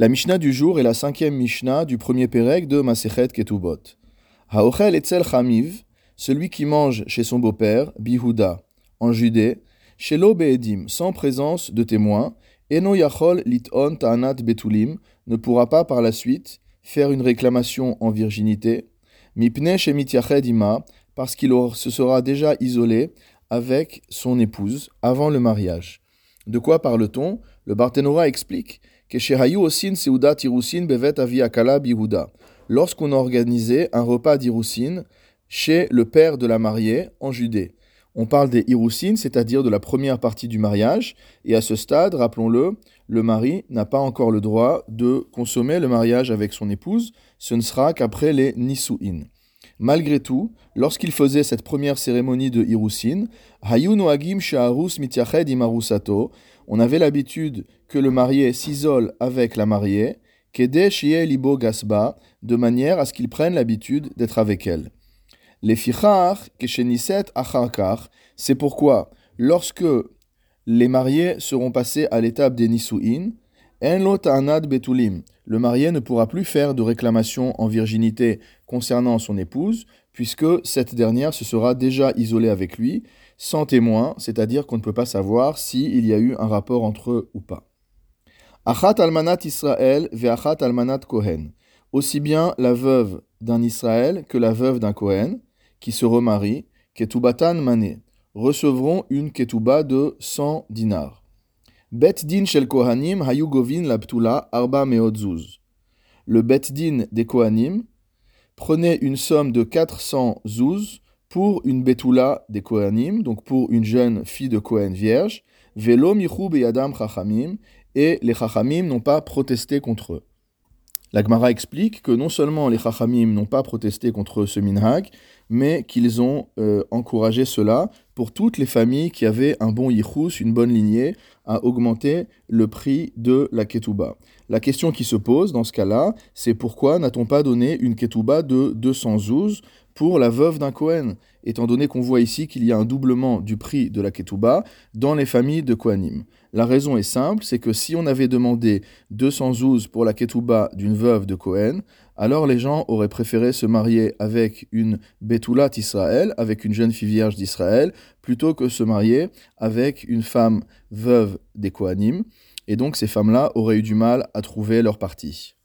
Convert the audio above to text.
La Mishnah du jour est la cinquième Mishnah du premier Pérec de Masechet Ketubot. Haochel etzel chamiv, celui qui mange chez son beau-père, Bihuda, en Judée, chez l'Obeedim, sans présence de témoins, Eno Yachol Liton Ta'anat Betulim, ne pourra pas par la suite faire une réclamation en virginité, Mipne Ima, parce qu'il se sera déjà isolé avec son épouse avant le mariage. De quoi parle-t-on? Le Barthénora explique Lorsqu'on organisait un repas d'Iroussine chez le père de la mariée en Judée. On parle des Iroussines, c'est-à-dire de la première partie du mariage, et à ce stade, rappelons-le, le mari n'a pas encore le droit de consommer le mariage avec son épouse, ce ne sera qu'après les Nisu'in. Malgré tout, lorsqu'il faisait cette première cérémonie de Hirousin, Agim Imarusato, on avait l'habitude que le marié s'isole avec la mariée, Gasba, de manière à ce qu'il prenne l'habitude d'être avec elle. Les Acharkar, c'est pourquoi, lorsque les mariés seront passés à l'étape des Nisu'in, le marié ne pourra plus faire de réclamation en virginité concernant son épouse, puisque cette dernière se sera déjà isolée avec lui, sans témoin, c'est-à-dire qu'on ne peut pas savoir s'il y a eu un rapport entre eux ou pas. Achat almanat Israël ve'achat almanat Kohen. Aussi bien la veuve d'un Israël que la veuve d'un Kohen, qui se remarie, ketubatan mané, recevront une ketuba de 100 dinars. Bet din shel Kohanim hayugovin labtula arba meotzuz. Le bet din des Kohanim prenait une somme de 400 zouz pour une betula des Kohanim, donc pour une jeune fille de Kohen vierge, velo michou beyadam chachamim, et les chachamim n'ont pas protesté contre eux. La Gemara explique que non seulement les Chachamim n'ont pas protesté contre ce minhag, mais qu'ils ont euh, encouragé cela pour toutes les familles qui avaient un bon yichus, une bonne lignée, à augmenter le prix de la ketouba. La question qui se pose dans ce cas-là, c'est pourquoi n'a-t-on pas donné une ketouba de 212 pour la veuve d'un Kohen, étant donné qu'on voit ici qu'il y a un doublement du prix de la ketouba dans les familles de Kohanim. La raison est simple, c'est que si on avait demandé 212 pour la ketouba d'une veuve de Kohen, alors les gens auraient préféré se marier avec une Betoulat Israël, avec une jeune fille vierge d'Israël, plutôt que se marier avec une femme veuve des Kohanim. Et donc ces femmes-là auraient eu du mal à trouver leur parti.